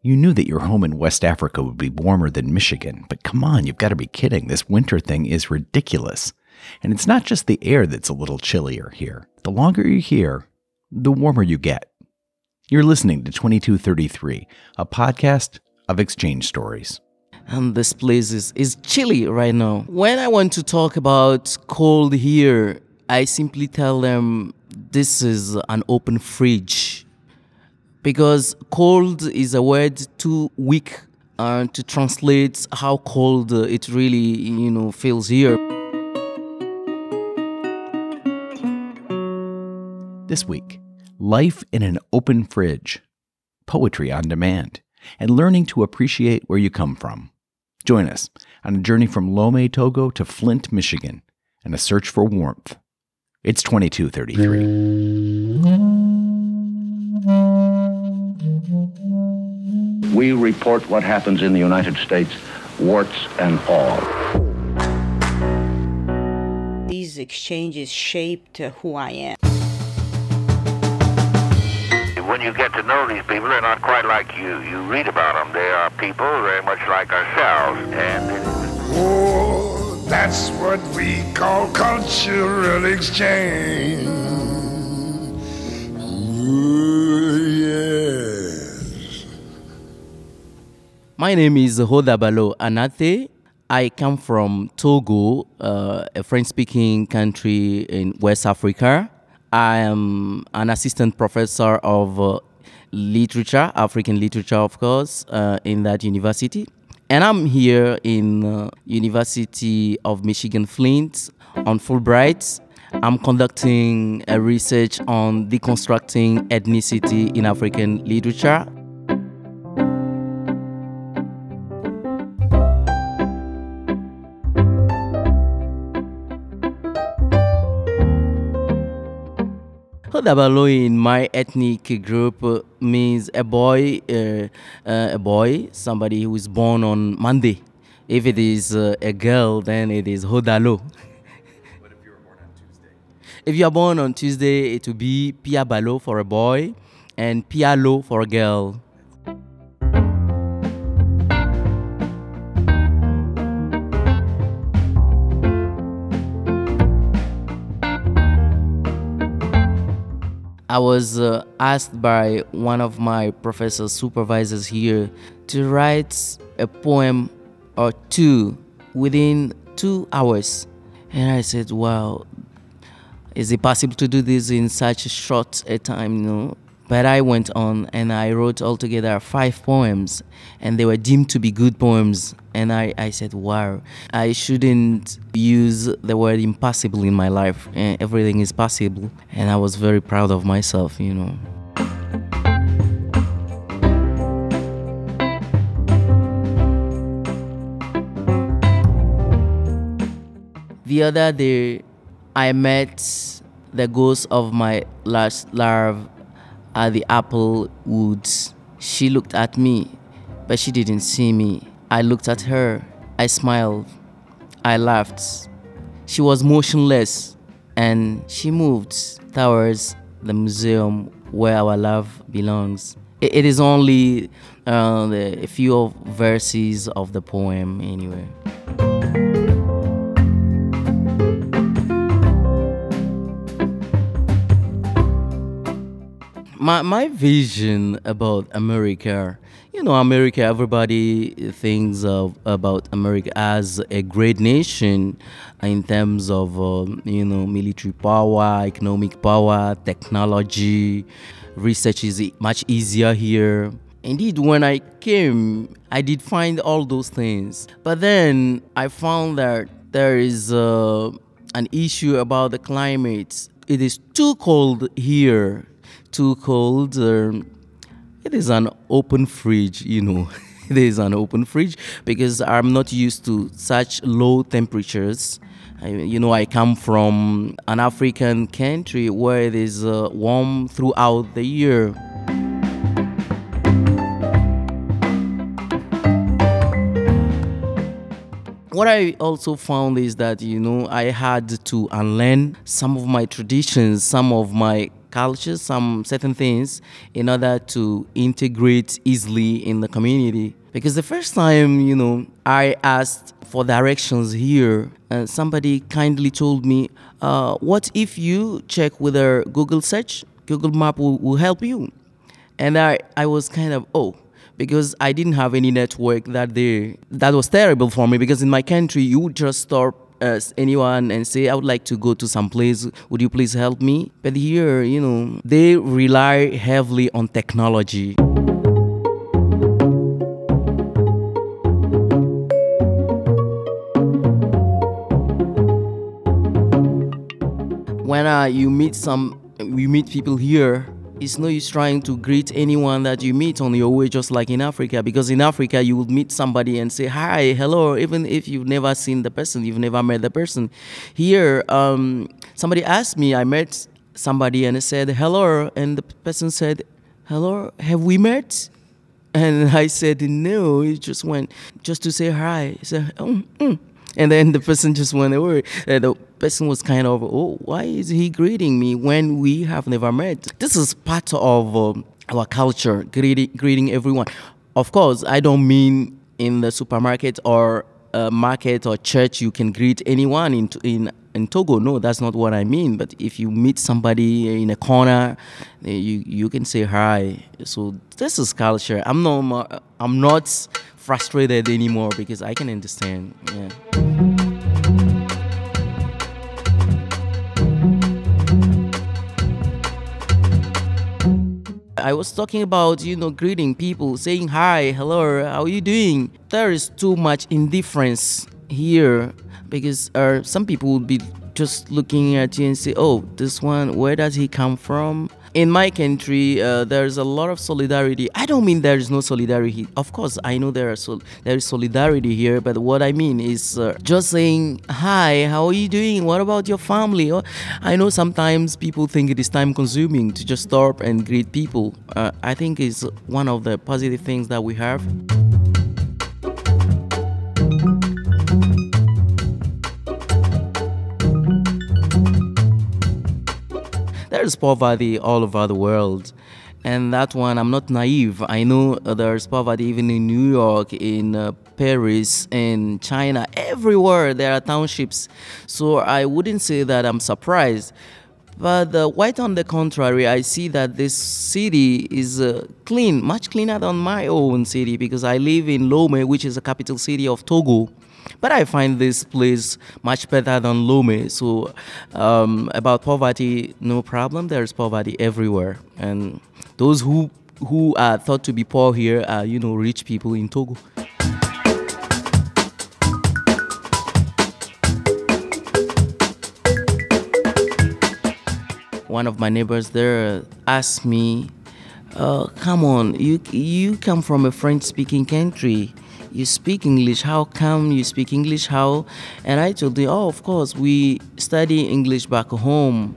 You knew that your home in West Africa would be warmer than Michigan, but come on, you've got to be kidding. This winter thing is ridiculous. And it's not just the air that's a little chillier here. The longer you're here, the warmer you get. You're listening to 2233, a podcast of exchange stories. And this place is, is chilly right now. When I want to talk about cold here, I simply tell them this is an open fridge because cold is a word too weak uh, to translate how cold it really you know feels here. This week, life in an open fridge, poetry on demand, and learning to appreciate where you come from. Join us on a journey from Lome, Togo to Flint, Michigan, and a search for warmth. It's 2233. We report what happens in the United States, warts and all. These exchanges shaped uh, who I am when you get to know these people, they're not quite like you. You read about them. They are people very much like ourselves. And oh, that's what we call cultural exchange. My name is Hodabalo Anate. I come from Togo, uh, a French speaking country in West Africa. I am an assistant professor of uh, literature, African literature, of course, uh, in that university. And I'm here in uh, University of Michigan Flint on Fulbright. I'm conducting a research on deconstructing ethnicity in African literature Hodabalo in my ethnic group means a boy, uh, uh, a boy, somebody who is born on Monday. If it is uh, a girl, then it is Hodalo. But if you were born on Tuesday? If you are born on Tuesday, it will be Pia Piabalo for a boy and Pialo for a girl. I was uh, asked by one of my professor supervisors here to write a poem or two within two hours. And I said, wow, is it possible to do this in such a short a time? No. But I went on and I wrote altogether five poems, and they were deemed to be good poems. And I, I said, wow, I shouldn't use the word impossible in my life. Eh, everything is possible. And I was very proud of myself, you know. The other day, I met the ghost of my last love at the apple woods. She looked at me, but she didn't see me. I looked at her. I smiled. I laughed. She was motionless and she moved towards the museum where our love belongs. it is only uh, the, a few verses of the poem, anyway. My my vision about America, you know, America. Everybody thinks of about America as a great nation in terms of um, you know military power, economic power, technology. Research is much easier here. Indeed, when I came, I did find all those things, but then I found that there is uh, an issue about the climate. It is too cold here too cold. Um, it is an open fridge, you know. it is an open fridge because I'm not used to such low temperatures. I, you know, I come from an African country where it is uh, warm throughout the year. what I also found is that you know I had to unlearn some of my traditions, some of my cultures, some certain things, in order to integrate easily in the community. Because the first time, you know, I asked for directions here, uh, somebody kindly told me, uh, "What if you check with a Google search? Google Map will, will help you." And I, I was kind of oh because I didn't have any network that day. That was terrible for me because in my country you would just stop as anyone and say I would like to go to some place. Would you please help me? But here, you know, they rely heavily on technology. When uh, you meet some, you meet people here it's no use trying to greet anyone that you meet on your way, just like in Africa, because in Africa you would meet somebody and say hi, hello, even if you've never seen the person, you've never met the person. Here, um, somebody asked me, I met somebody and I said hello, and the person said, hello, have we met? And I said no. He just went just to say hi. Oh, mm. And then the person just went away. Uh, the person was kind of, oh, why is he greeting me when we have never met? This is part of um, our culture, greeting, greeting everyone. Of course, I don't mean in the supermarket or market or church you can greet anyone in in in Togo. No, that's not what I mean. But if you meet somebody in a corner, eh, you you can say hi. So this is culture. I'm not I'm not frustrated anymore because I can understand. Yeah. I was talking about, you know, greeting people, saying hi, hello, how are you doing? There is too much indifference here because uh, some people would be just looking at you and say, oh, this one, where does he come from? In my country, uh, there's a lot of solidarity. I don't mean there is no solidarity. Of course, I know there are so there is solidarity here, but what I mean is uh, just saying hi, how are you doing? What about your family? Oh, I know sometimes people think it is time consuming to just stop and greet people. Uh, I think it's one of the positive things that we have. There's poverty all over the world. And that one, I'm not naive. I know there's poverty even in New York, in uh, Paris, in China, everywhere there are townships. So I wouldn't say that I'm surprised. But uh, quite on the contrary, I see that this city is uh, clean, much cleaner than my own city because I live in Lome, which is the capital city of Togo. But I find this place much better than Lome. So, um, about poverty, no problem. There's poverty everywhere, and those who who are thought to be poor here are, you know, rich people in Togo. One of my neighbors there asked me, uh, "Come on, you you come from a French-speaking country." You speak English. How come you speak English? How? And I told him, oh, of course, we study English back home.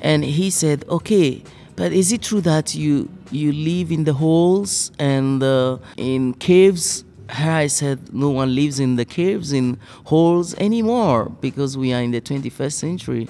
And he said, okay, but is it true that you you live in the holes and uh, in caves? I said, no one lives in the caves, in holes anymore because we are in the 21st century.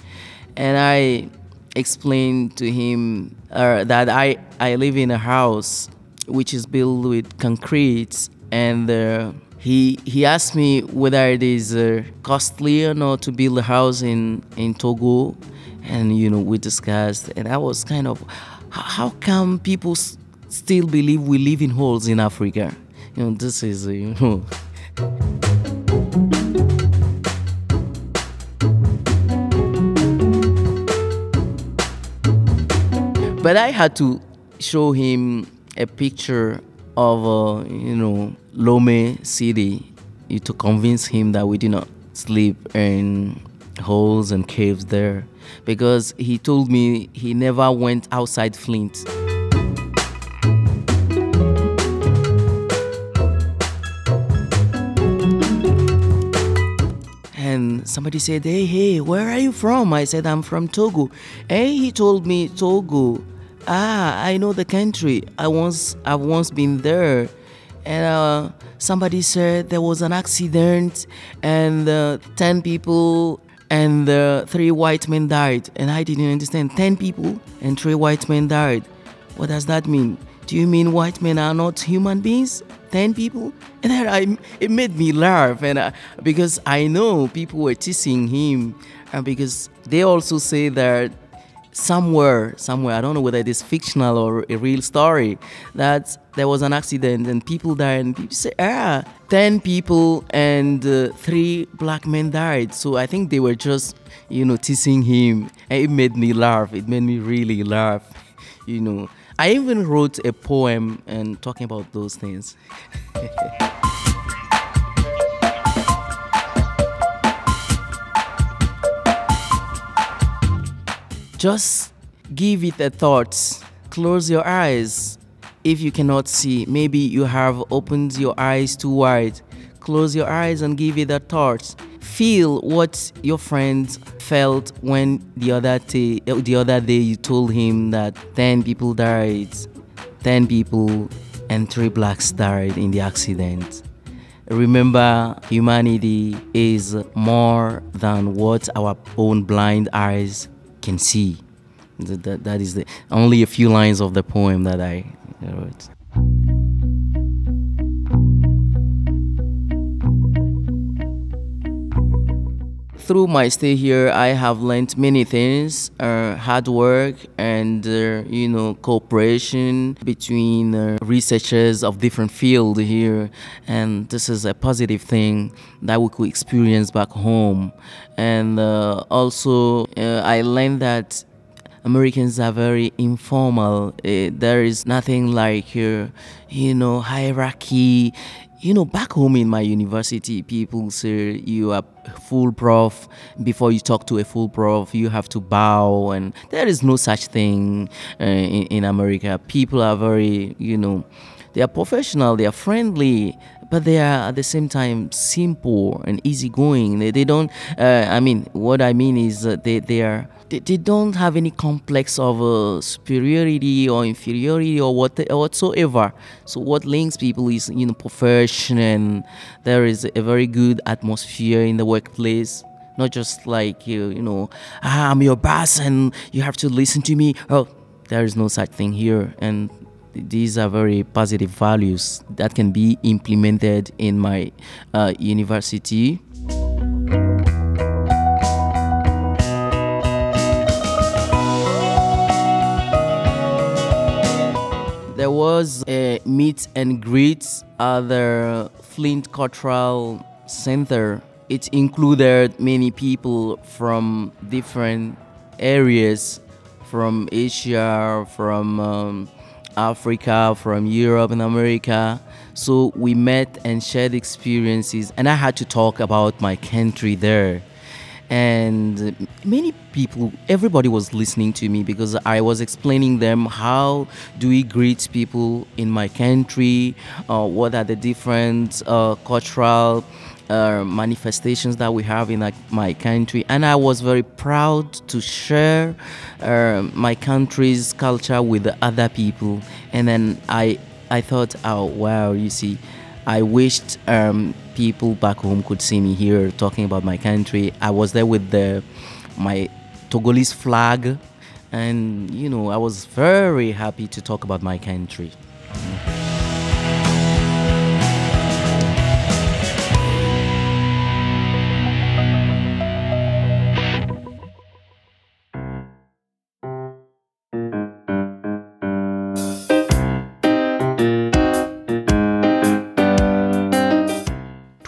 And I explained to him uh, that I, I live in a house which is built with concrete and uh, he he asked me whether it is uh, costly or not to build a house in in Togo, and you know we discussed, and I was kind of, how come people s- still believe we live in holes in Africa? You know, this is uh, you know. but I had to show him a picture of uh, you know Lome City to convince him that we did not sleep in holes and caves there because he told me he never went outside Flint. And somebody said, Hey, hey, where are you from? I said, I'm from Togo. Hey, he told me, Togo. Ah, I know the country. I once, I've once been there and uh, somebody said there was an accident and uh, 10 people and uh, three white men died. And I didn't understand. 10 people and three white men died. What does that mean? Do you mean white men are not human beings? 10 people? And then I, it made me laugh. And uh, because I know people were teasing him, and because they also say that somewhere, somewhere, I don't know whether it is fictional or a real story, that there was an accident and people died, and people say, ah, 10 people and uh, three black men died. So I think they were just, you know, teasing him. And it made me laugh. It made me really laugh, you know. I even wrote a poem and talking about those things. Just give it a thought. Close your eyes. If you cannot see, maybe you have opened your eyes too wide. Close your eyes and give it a thought. Feel what your friend felt when the other day, the other day you told him that 10 people died, 10 people and 3 blacks died in the accident. Remember, humanity is more than what our own blind eyes can see. That, that, that is the only a few lines of the poem that I wrote. Through my stay here, I have learned many things: uh, hard work and uh, you know cooperation between uh, researchers of different fields here, and this is a positive thing that we could experience back home. And uh, also, uh, I learned that Americans are very informal. Uh, there is nothing like uh, you know hierarchy. You know, back home in my university, people say you are full prof. Before you talk to a full prof, you have to bow, and there is no such thing uh, in, in America. People are very, you know, they are professional, they are friendly, but they are at the same time simple and easygoing. They, they don't, uh, I mean, what I mean is that they, they are they, they don't have any complex of uh, superiority or inferiority or what whatsoever. So what links people is you know profession and there is a very good atmosphere in the workplace. Not just like you you know ah, I'm your boss and you have to listen to me. Oh, there is no such thing here and these are very positive values that can be implemented in my uh, university. Was a meet and greet at the Flint Cultural Center. It included many people from different areas, from Asia, from um, Africa, from Europe and America. So we met and shared experiences, and I had to talk about my country there. And many people, everybody was listening to me because I was explaining them how do we greet people in my country, uh, what are the different uh, cultural uh, manifestations that we have in my country, and I was very proud to share uh, my country's culture with other people. And then I, I thought, oh wow, you see, I wished um, people back home could see me here talking about my country. I was there with the my Togolese flag, and you know, I was very happy to talk about my country.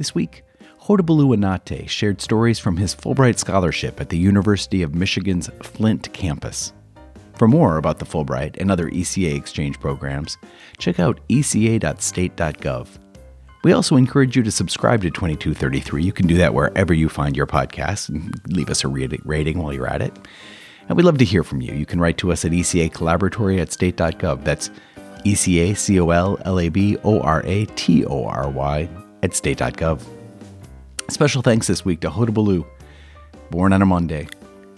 This week, Hodabalo Anate shared stories from his Fulbright scholarship at the University of Michigan's Flint campus. For more about the Fulbright and other ECA exchange programs, check out eca.state.gov. We also encourage you to subscribe to 2233. You can do that wherever you find your podcast and leave us a rating while you're at it. And we'd love to hear from you. You can write to us at ECA Collaboratory at state.gov. That's E C A C O L L A B O R A T O R Y at state.gov. Special thanks this week to Hodabalo, born on a Monday.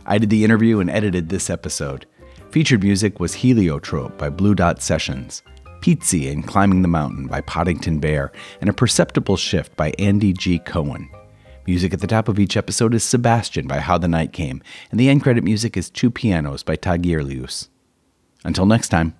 I did the interview and edited this episode. Featured music was Heliotrope by Blue Dot Sessions. Pizzi and Climbing the Mountain by Poddington Bear, and A Perceptible Shift by Andy G. Cohen. Music at the top of each episode is Sebastian by How the Night Came, and the end credit music is Two Pianos by Tagirijus. Until next time.